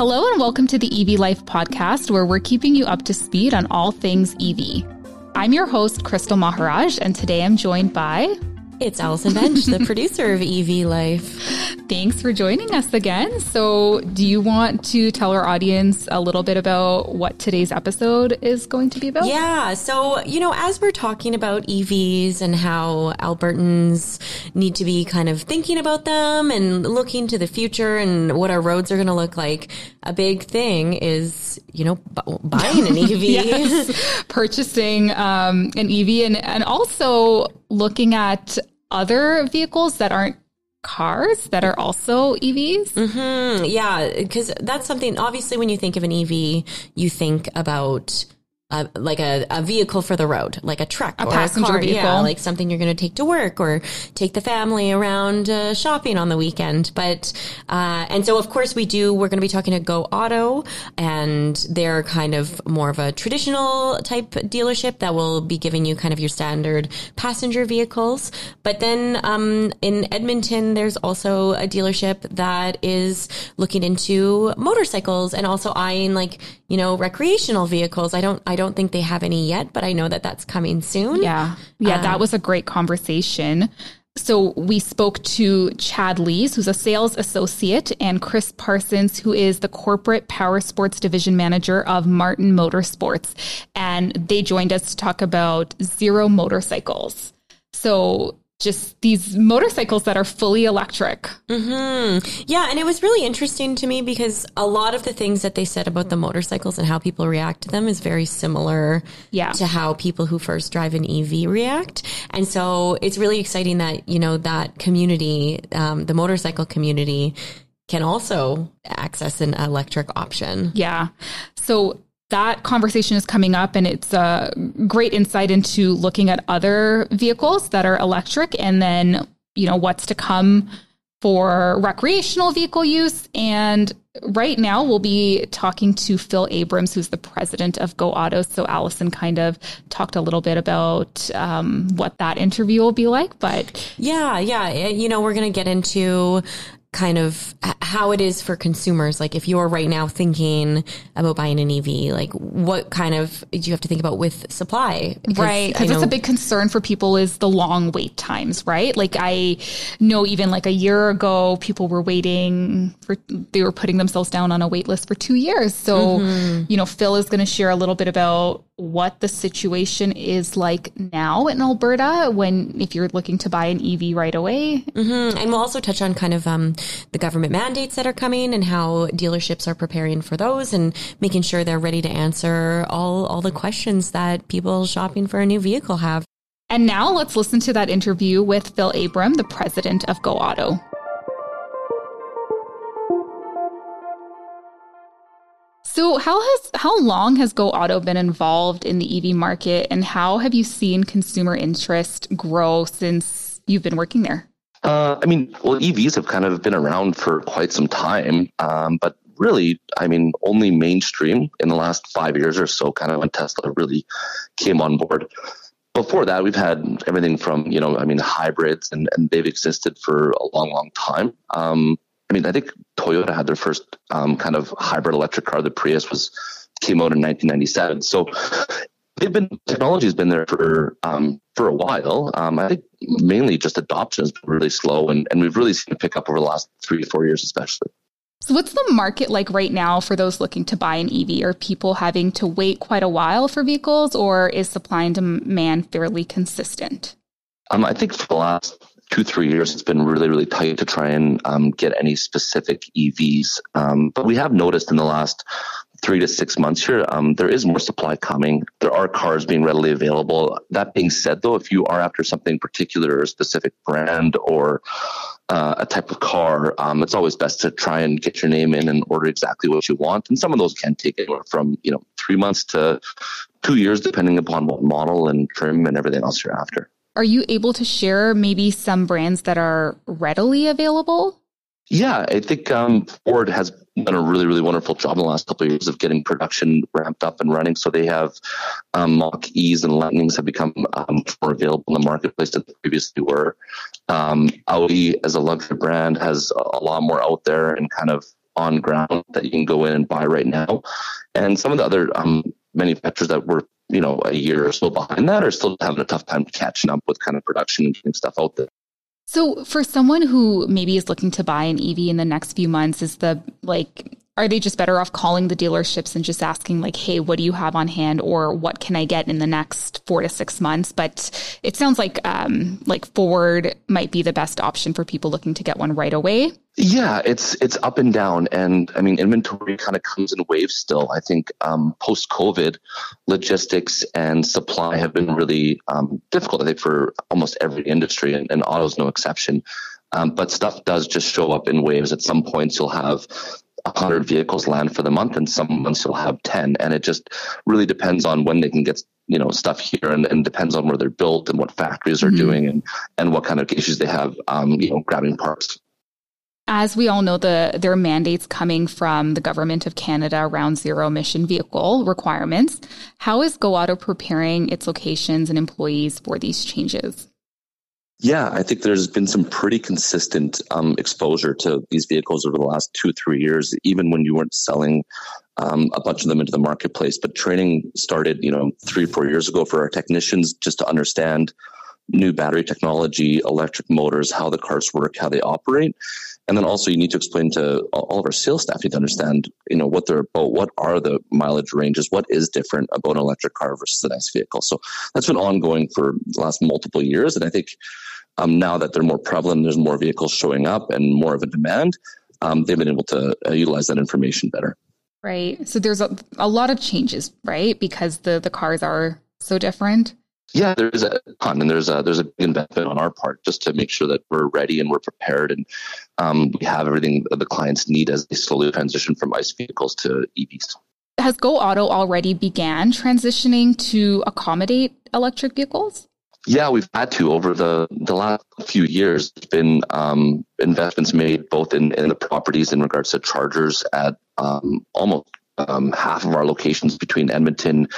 Hello and welcome to the EV Life podcast, where we're keeping you up to speed on all things EV. I'm your host, Crystal Maharaj, and today I'm joined by it's Allison Bench, the producer of EV Life. Thanks for joining us again. So, do you want to tell our audience a little bit about what today's episode is going to be about? Yeah. So, you know, as we're talking about EVs and how Albertans need to be kind of thinking about them and looking to the future and what our roads are going to look like, a big thing is, you know, b- buying an EV. yes. Purchasing um, an EV and, and also looking at other vehicles that aren't cars that are also EVs? Mm-hmm. Yeah, because that's something, obviously, when you think of an EV, you think about uh, like a, a vehicle for the road, like a truck a or passenger a car, vehicle, yeah, like something you're going to take to work or take the family around uh, shopping on the weekend. But uh, and so of course we do. We're going to be talking to Go Auto, and they're kind of more of a traditional type dealership that will be giving you kind of your standard passenger vehicles. But then um, in Edmonton, there's also a dealership that is looking into motorcycles and also eyeing like you know recreational vehicles. I don't I don't think they have any yet, but I know that that's coming soon. Yeah. Yeah, um, that was a great conversation. So we spoke to Chad Leys, who's a sales associate, and Chris Parsons, who is the corporate power sports division manager of Martin Motorsports. And they joined us to talk about zero motorcycles. So just these motorcycles that are fully electric. Mm-hmm. Yeah, and it was really interesting to me because a lot of the things that they said about the motorcycles and how people react to them is very similar yeah. to how people who first drive an EV react. And so it's really exciting that, you know, that community, um, the motorcycle community, can also access an electric option. Yeah. So that conversation is coming up and it's a great insight into looking at other vehicles that are electric and then you know what's to come for recreational vehicle use. And right now we'll be talking to phil abrams who's the president of go auto. So allison kind of talked a little bit about um, what that interview will be like but yeah yeah. You know we're going to get into kind of how it is for consumers. Like if you're right now thinking about buying an EV, like what kind of do you have to think about with supply? Because right. Because it's a big concern for people is the long wait times, right? Like I know even like a year ago, people were waiting for, they were putting themselves down on a wait list for two years. So, mm-hmm. you know, Phil is going to share a little bit about what the situation is like now in Alberta when if you're looking to buy an EV right away. Mm-hmm. And we'll also touch on kind of um, the government mandates that are coming and how dealerships are preparing for those and making sure they're ready to answer all all the questions that people shopping for a new vehicle have. And now let's listen to that interview with Phil Abram, the president of Go Auto. So how has how long has Go Auto been involved in the EV market and how have you seen consumer interest grow since you've been working there? Uh, I mean, well, EVs have kind of been around for quite some time, um, but really, I mean, only mainstream in the last five years or so, kind of when Tesla really came on board. Before that, we've had everything from, you know, I mean, hybrids, and, and they've existed for a long, long time. Um, I mean, I think Toyota had their first um, kind of hybrid electric car. The Prius was came out in 1997. So they've been technology has been there for um, for a while. Um, I think mainly just adoption has been really slow, and, and we've really seen it pick up over the last three to four years, especially. So, what's the market like right now for those looking to buy an EV? Are people having to wait quite a while for vehicles, or is supply and demand fairly consistent? Um, I think for the last two, three years, it's been really, really tight to try and um, get any specific EVs. Um, but we have noticed in the last three to six months here, um, there is more supply coming. There are cars being readily available. That being said, though, if you are after something particular or a specific brand or uh, a type of car, um, it's always best to try and get your name in and order exactly what you want. And some of those can take anywhere from you know three months to two years, depending upon what model and trim and everything else you're after. Are you able to share maybe some brands that are readily available? Yeah, I think um, Ford has done a really, really wonderful job in the last couple of years of getting production ramped up and running. So they have um, Mach E's and Lightnings have become um, more available in the marketplace than they previously were. Um, Audi, as a luxury brand, has a lot more out there and kind of on ground that you can go in and buy right now. And some of the other um, manufacturers that were, you know, a year or so behind that are still having a tough time catching up with kind of production and getting stuff out there. So, for someone who maybe is looking to buy an EV in the next few months, is the like are they just better off calling the dealerships and just asking like hey what do you have on hand or what can i get in the next four to six months? But it sounds like um, like ford might be the best option for people looking to get one right away. Yeah it's it's up and down. And i mean inventory kind of comes in waves still. I think um, post covid logistics and supply have been really um, difficult i think for almost every industry and, and auto's no exception. Um, but stuff does just show up in waves. At some points, you'll have 100 vehicles land for the month and some months you'll have 10 and it just really depends on when they can get you know stuff here and, and depends on where they're built and what factories are mm-hmm. doing and and what kind of issues they have um, you know grabbing parts as we all know, the there are mandates coming from the government of Canada around zero emission vehicle requirements. How is Go Auto preparing its locations and employees for these changes? Yeah, I think there's been some pretty consistent um, exposure to these vehicles over the last two, three years, even when you weren't selling um, a bunch of them into the marketplace. But training started, you know, three, four years ago for our technicians just to understand new battery technology, electric motors, how the cars work, how they operate. And then also you need to explain to all of our sales staff, need to understand, you know, what they're about, what are the mileage ranges, what is different about an electric car versus an ICE vehicle. So that's been ongoing for the last multiple years. And I think um, now that they're more prevalent, there's more vehicles showing up and more of a demand, um, they've been able to uh, utilize that information better. Right. So there's a, a lot of changes, right? Because the, the cars are so different. Yeah, there's a ton, and there's a there's a big investment on our part just to make sure that we're ready and we're prepared, and um, we have everything that the clients need as they slowly transition from ICE vehicles to EVs. Has Go Auto already began transitioning to accommodate electric vehicles? Yeah, we've had to over the the last few years. There's been um, investments made both in, in the properties in regards to chargers at um, almost um, half of our locations between Edmonton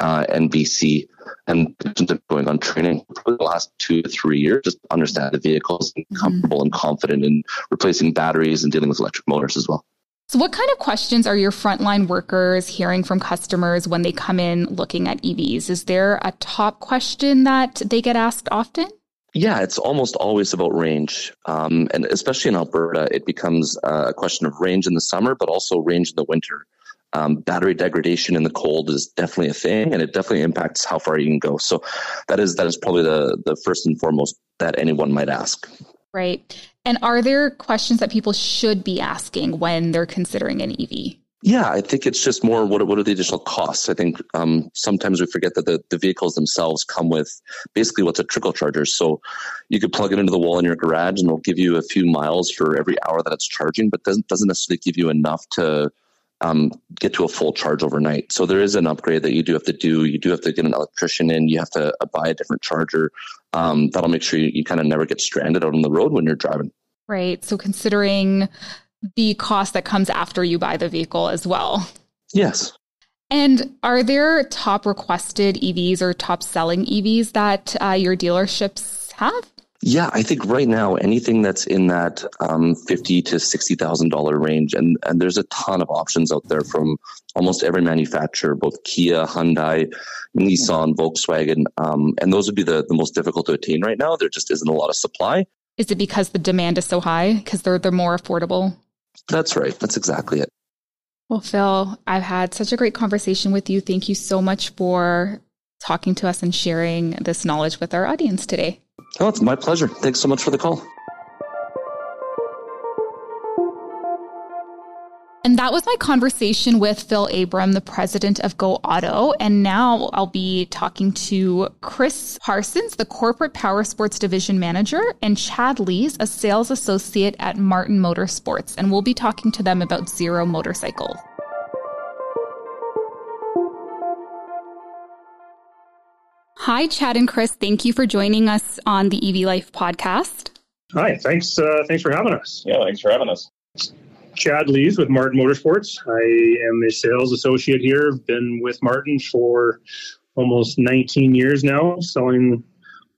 uh, and BC, and going on training for the last two to three years, just understand the vehicles, and mm-hmm. comfortable and confident in replacing batteries and dealing with electric motors as well. So, what kind of questions are your frontline workers hearing from customers when they come in looking at EVs? Is there a top question that they get asked often? Yeah, it's almost always about range. Um, and especially in Alberta, it becomes a question of range in the summer, but also range in the winter. Um, battery degradation in the cold is definitely a thing, and it definitely impacts how far you can go. So that is that is probably the the first and foremost that anyone might ask. Right. And are there questions that people should be asking when they're considering an EV? Yeah, I think it's just more what, what are the additional costs? I think um, sometimes we forget that the, the vehicles themselves come with basically what's a trickle charger. So you could plug it into the wall in your garage and it'll give you a few miles for every hour that it's charging, but doesn't, doesn't necessarily give you enough to um, get to a full charge overnight. So there is an upgrade that you do have to do. You do have to get an electrician in. You have to buy a different charger. Um, that'll make sure you, you kind of never get stranded out on the road when you're driving. Right. So considering the cost that comes after you buy the vehicle as well. Yes. And are there top requested EVs or top selling EVs that uh, your dealerships have? Yeah, I think right now anything that's in that um, fifty to sixty thousand dollar range, and and there's a ton of options out there from almost every manufacturer, both Kia, Hyundai, Nissan, Volkswagen, um, and those would be the the most difficult to attain right now. There just isn't a lot of supply. Is it because the demand is so high because they're they're more affordable? That's right. That's exactly it. Well, Phil, I've had such a great conversation with you. Thank you so much for talking to us and sharing this knowledge with our audience today. Oh, it's my pleasure. Thanks so much for the call. And that was my conversation with Phil Abram, the president of Go Auto. And now I'll be talking to Chris Parsons, the corporate power sports division manager, and Chad Leys, a sales associate at Martin Motorsports. And we'll be talking to them about zero motorcycles. Hi, Chad and Chris. Thank you for joining us on the EV Life podcast. Hi, thanks. Uh, thanks for having us. Yeah, thanks for having us. Chad Leys with Martin Motorsports. I am a sales associate here. I've been with Martin for almost 19 years now, selling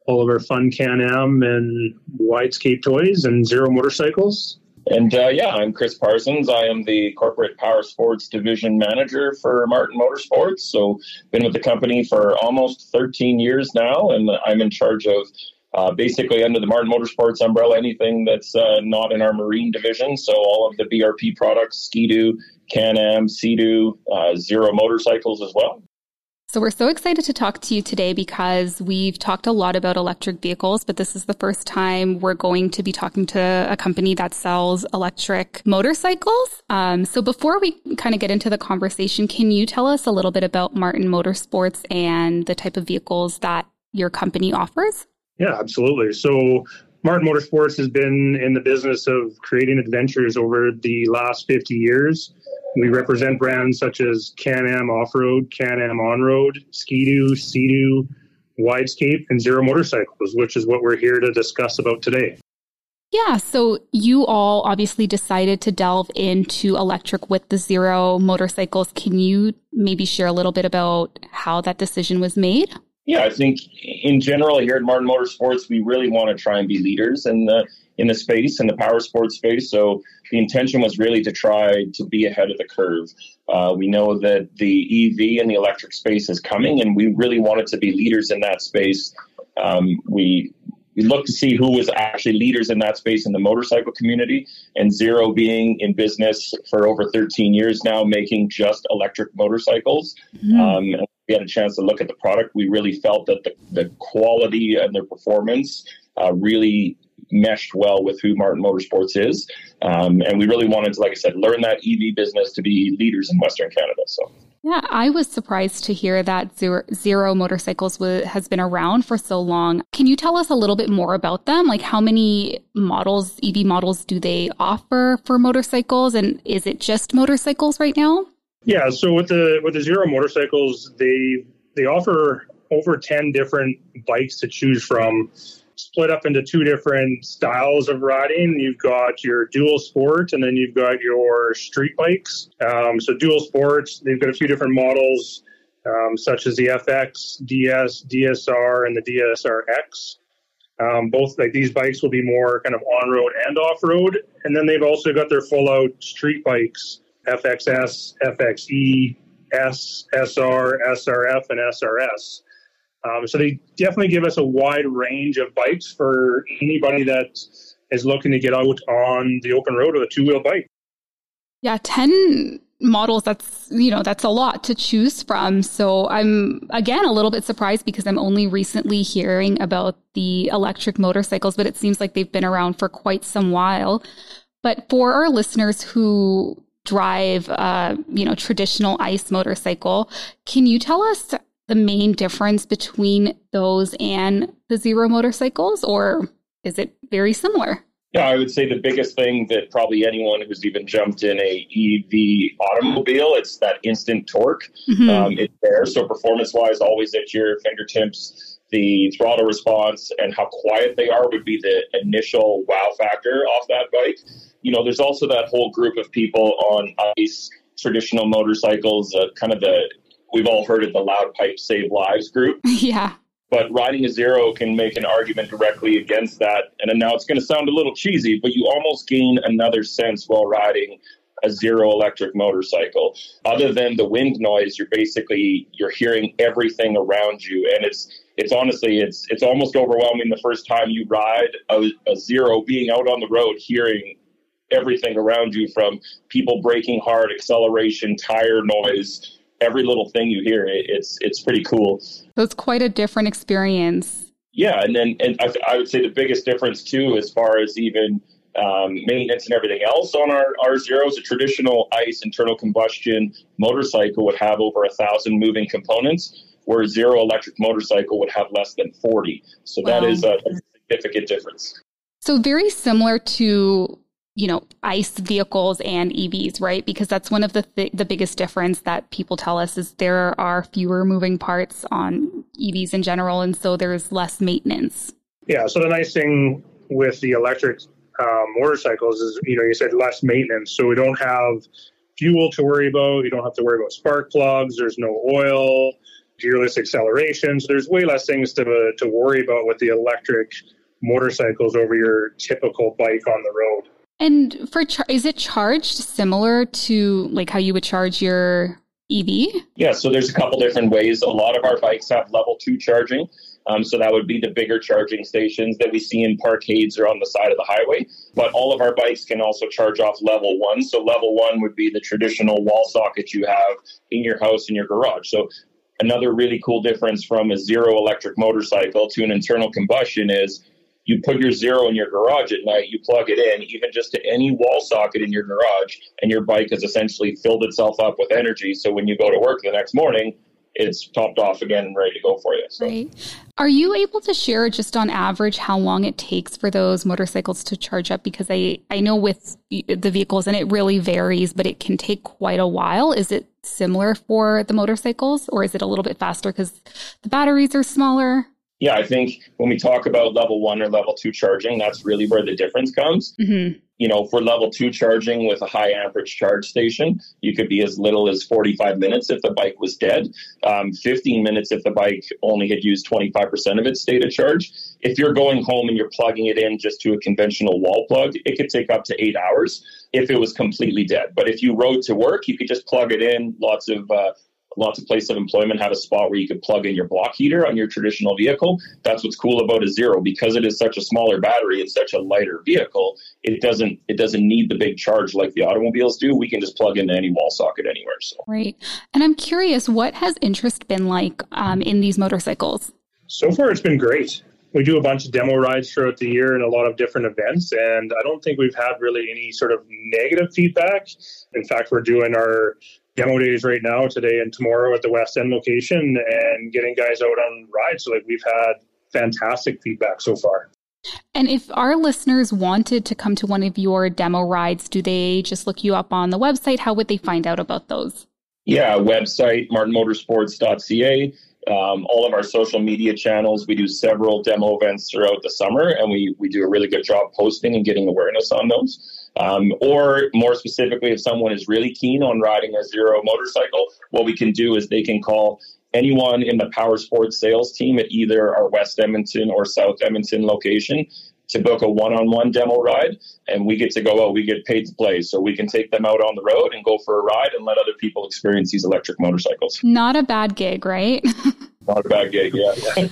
all of our fun Can Am and Widescape toys and Zero motorcycles. And uh, yeah, I'm Chris Parsons. I am the corporate power sports division manager for Martin Motorsports. So, been with the company for almost 13 years now, and I'm in charge of uh, basically under the Martin Motorsports umbrella, anything that's uh, not in our marine division. So all of the BRP products, Ski-Doo, Can-Am, Sea-Doo, uh, Zero motorcycles as well. So we're so excited to talk to you today because we've talked a lot about electric vehicles, but this is the first time we're going to be talking to a company that sells electric motorcycles. Um, so before we kind of get into the conversation, can you tell us a little bit about Martin Motorsports and the type of vehicles that your company offers? Yeah, absolutely. So Martin Motorsports has been in the business of creating adventures over the last 50 years. We represent brands such as Can-Am Off-Road, Can-Am On-Road, Ski-Doo, Sea-Doo, Widescape, and Zero Motorcycles, which is what we're here to discuss about today. Yeah, so you all obviously decided to delve into electric with the Zero motorcycles. Can you maybe share a little bit about how that decision was made? Yeah, I think in general here at Martin Motorsports, we really want to try and be leaders in the in the space in the power sports space. So the intention was really to try to be ahead of the curve. Uh, we know that the EV and the electric space is coming, and we really wanted to be leaders in that space. Um, we we looked to see who was actually leaders in that space in the motorcycle community, and Zero being in business for over 13 years now, making just electric motorcycles. Mm-hmm. Um, we had a chance to look at the product, we really felt that the, the quality and the performance uh, really meshed well with who Martin Motorsports is. Um, and we really wanted to, like I said, learn that EV business to be leaders in Western Canada. So. Yeah, I was surprised to hear that Zero, Zero Motorcycles has been around for so long. Can you tell us a little bit more about them? Like, how many models, EV models, do they offer for motorcycles? And is it just motorcycles right now? Yeah, so with the with the Zero motorcycles, they they offer over 10 different bikes to choose from split up into two different styles of riding. You've got your dual sport, and then you've got your street bikes. Um, so dual sports, they've got a few different models, um, such as the FX, DS, DSR, and the DSRX. Um, both like these bikes will be more kind of on road and off road, and then they've also got their full out street bikes FXS, FXE, S, SR, SRF, and SRS. Um, so they definitely give us a wide range of bikes for anybody that is looking to get out on the open road with a two wheel bike. Yeah, 10 models that's you know that's a lot to choose from so i'm again a little bit surprised because i'm only recently hearing about the electric motorcycles but it seems like they've been around for quite some while but for our listeners who drive, uh, you know, traditional ICE motorcycle. Can you tell us the main difference between those and the zero motorcycles, or is it very similar? Yeah, I would say the biggest thing that probably anyone who's even jumped in a EV automobile, it's that instant torque. Mm-hmm. Um, it's there, so performance-wise, always at your fingertips. The throttle response and how quiet they are would be the initial wow factor off that bike you know, there's also that whole group of people on ice, traditional motorcycles, uh, kind of the, we've all heard of the loud pipe save lives group. Yeah. But riding a zero can make an argument directly against that. And now it's going to sound a little cheesy, but you almost gain another sense while riding a zero electric motorcycle. Other than the wind noise, you're basically you're hearing everything around you, and it's it's honestly it's it's almost overwhelming the first time you ride a, a zero, being out on the road, hearing everything around you from people braking hard, acceleration, tire noise, every little thing you hear. it's it's pretty cool. So it's quite a different experience. Yeah, and then and I, I would say the biggest difference too, as far as even um, maintenance and everything else on our, our zeros, a traditional ICE internal combustion motorcycle would have over a thousand moving components, where a zero electric motorcycle would have less than 40. So wow. that is a significant difference. So very similar to you know, ICE vehicles and EVs, right? Because that's one of the th- the biggest difference that people tell us is there are fewer moving parts on EVs in general, and so there's less maintenance. Yeah. So the nice thing with the electric um, motorcycles is, you know, you said less maintenance, so we don't have fuel to worry about. You don't have to worry about spark plugs. There's no oil, gearless acceleration. So there's way less things to to worry about with the electric motorcycles over your typical bike on the road. And for char- is it charged similar to like how you would charge your EV? Yeah, so there's a couple different ways. A lot of our bikes have level two charging. Um, so that would be the bigger charging stations that we see in parkades or on the side of the highway. But all of our bikes can also charge off level one. So level one would be the traditional wall socket you have in your house in your garage. So another really cool difference from a zero electric motorcycle to an internal combustion is you put your zero in your garage at night, you plug it in, even just to any wall socket in your garage, and your bike has essentially filled itself up with energy. So when you go to work the next morning, it's topped off again and ready to go for you. So. Right. Are you able to share just on average how long it takes for those motorcycles to charge up? Because I, I know with the vehicles and it really varies, but it can take quite a while. Is it similar for the motorcycles or is it a little bit faster because the batteries are smaller? Yeah, I think when we talk about level one or level two charging, that's really where the difference comes. Mm-hmm you know, for level two charging with a high amperage charge station, you could be as little as 45 minutes if the bike was dead, um, 15 minutes if the bike only had used 25% of its stated charge. If you're going home and you're plugging it in just to a conventional wall plug, it could take up to eight hours if it was completely dead. But if you rode to work, you could just plug it in. Lots of uh, lots of places of employment have a spot where you could plug in your block heater on your traditional vehicle. That's what's cool about a zero because it is such a smaller battery and such a lighter vehicle. It doesn't it doesn't need the big charge like the automobiles do. We can just plug into any wall socket anywhere. So right. And I'm curious, what has interest been like um, in these motorcycles? So far, it's been great. We do a bunch of demo rides throughout the year and a lot of different events, and I don't think we've had really any sort of negative feedback. In fact, we're doing our demo days right now, today and tomorrow at the West End location, and getting guys out on rides. So, like, we've had fantastic feedback so far. And if our listeners wanted to come to one of your demo rides, do they just look you up on the website? How would they find out about those? Yeah, website martinmotorsports.ca. Um, all of our social media channels. We do several demo events throughout the summer, and we we do a really good job posting and getting awareness on those. Um, or more specifically, if someone is really keen on riding a zero motorcycle, what we can do is they can call anyone in the power sports sales team at either our West Edmonton or South Edmonton location to book a one-on-one demo ride and we get to go out we get paid to play. So we can take them out on the road and go for a ride and let other people experience these electric motorcycles. Not a bad gig right? Not a bad gig yeah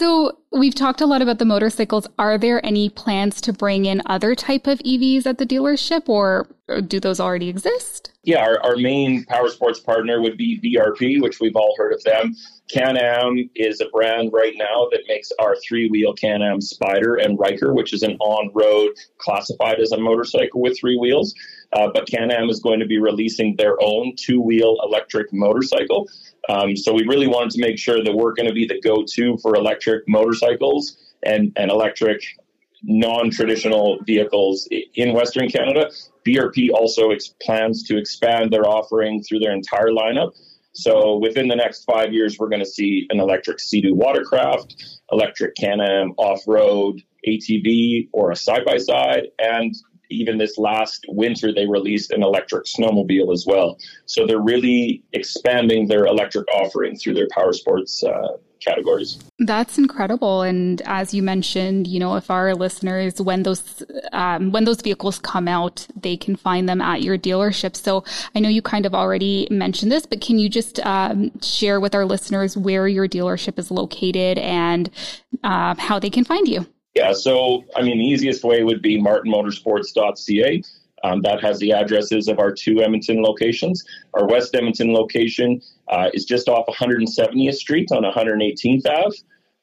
So we've talked a lot about the motorcycles. Are there any plans to bring in other type of EVs at the dealership or do those already exist? Yeah, our, our main power sports partner would be BRP, which we've all heard of them. Can-Am is a brand right now that makes our three-wheel Can-Am Spyder and Ryker, which is an on-road classified as a motorcycle with three wheels. Uh, but Can-Am is going to be releasing their own two-wheel electric motorcycle. Um, so we really wanted to make sure that we're going to be the go-to for electric motorcycles and, and electric non-traditional vehicles in Western Canada. BRP also ex- plans to expand their offering through their entire lineup. So within the next five years, we're going to see an electric Sea-Doo watercraft, electric Can-Am off-road ATV or a side-by-side, and even this last winter, they released an electric snowmobile as well. So they're really expanding their electric offering through their power sports uh, categories. That's incredible. And as you mentioned, you know, if our listeners, when those um, when those vehicles come out, they can find them at your dealership. So I know you kind of already mentioned this, but can you just um, share with our listeners where your dealership is located and uh, how they can find you? Yeah, so I mean, the easiest way would be martinmotorsports.ca. Um, that has the addresses of our two Edmonton locations. Our West Edmonton location uh, is just off 170th Street on 118th Ave.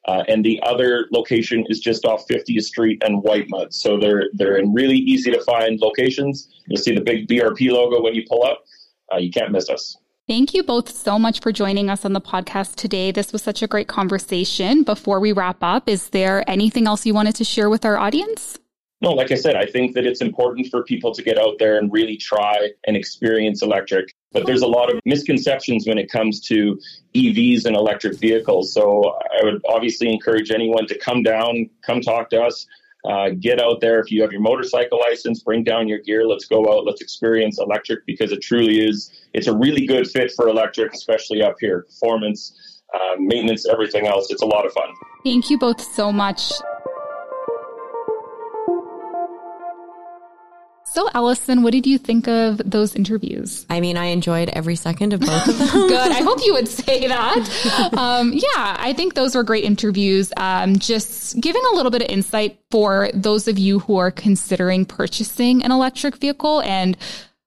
Uh, and the other location is just off 50th Street and Whitemud. So they're they're in really easy to find locations. You'll see the big BRP logo when you pull up. Uh, you can't miss us. Thank you both so much for joining us on the podcast today. This was such a great conversation. Before we wrap up, is there anything else you wanted to share with our audience? No, like I said, I think that it's important for people to get out there and really try and experience electric. But there's a lot of misconceptions when it comes to EVs and electric vehicles. So I would obviously encourage anyone to come down, come talk to us. Uh, get out there. If you have your motorcycle license, bring down your gear. Let's go out. Let's experience electric because it truly is. It's a really good fit for electric, especially up here. Performance, uh, maintenance, everything else. It's a lot of fun. Thank you both so much. So, Allison, what did you think of those interviews? I mean, I enjoyed every second of both of them. Good. I hope you would say that. Um, yeah, I think those were great interviews. Um, just giving a little bit of insight for those of you who are considering purchasing an electric vehicle and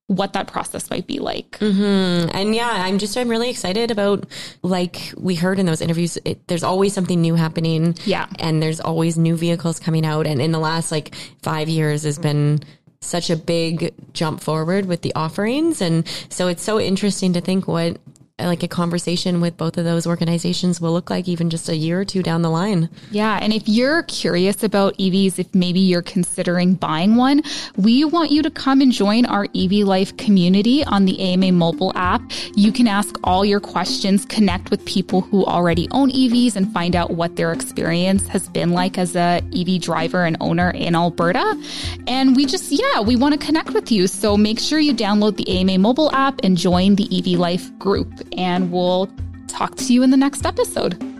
what that process might be like. Mm-hmm. And yeah, I'm just, I'm really excited about, like we heard in those interviews, it, there's always something new happening. Yeah. And there's always new vehicles coming out. And in the last like five years has been such a big jump forward with the offerings. And so it's so interesting to think what Uh, like a conversation with both of those organizations will look like even just a year or two down the line. Yeah. And if you're curious about EVs, if maybe you're considering buying one, we want you to come and join our EV Life community on the AMA mobile app. You can ask all your questions, connect with people who already own EVs and find out what their experience has been like as a EV driver and owner in Alberta. And we just, yeah, we want to connect with you. So make sure you download the AMA mobile app and join the EV Life group and we'll talk to you in the next episode.